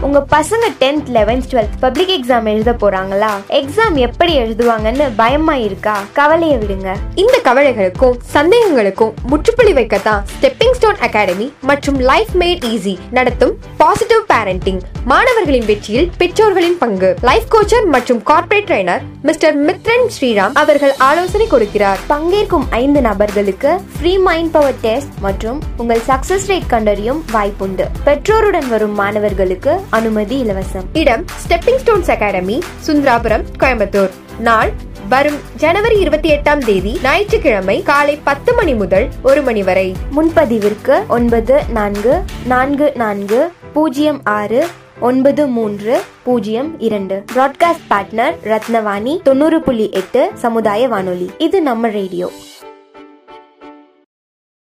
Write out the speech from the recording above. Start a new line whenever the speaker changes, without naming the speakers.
உங்க பசங்க tenth eleventh twelfth public exam எழுத போறாங்களா? எக்ஸாம் எப்படி எழுதுவாங்கன்னு பயமா இருக்கா? கவலையை விடுங்க.
இந்த கவலைகளுக்கும் சந்தேகங்களுக்கும் முற்றுப்புள்ளி வைக்கத்தான் ஸ்டெப்பிங் ஸ்டோன் அகாடமி மற்றும் லைஃப் மேட் ஈஸி நடத்தும் பாசிட்டிவ் பேரண்டிங் மாணவர்களின் வெற்றியில் பெற்றோர்களின் பங்கு. லைஃப் கோச்சர் மற்றும் corporate trainer mister Mithran Sriram அவர்கள் ஆலோசனை கொடுக்கிறார்.
பங்கேற்கும் ஐந்து நபர்களுக்கு ஃப்ரீ மைண்ட் பவர் டெஸ்ட் மற்றும் உங்கள் சக்சஸ் ரேட் கண்டறியும் வாய்ப்புண்டு. பெற்றோருடன் வரும் மாணவர்களுக்கு அனுமதி இலவசம்.
இடம் stepping stones academy Sundarapuram Coimbatore. நாள் வரும் ஜனவரி இருபத்தி எட்டாம் தேதி ஞாயிற்றுக்கிழமை காலை பத்து மணி முதல் ஒரு மணி வரை.
முன்பதிவிற்கு ஒன்பது நான்கு நான்கு நான்கு பூஜ்ஜியம் ஆறு ஒன்பது மூன்று பூஜ்ஜியம் இரண்டு. பிராட்காஸ்ட் பார்ட்னர் ரத்னவாணி தொண்ணூறு புள்ளி எட்டு சமுதாய வானொலி. இது நம்ம ரேடியோ.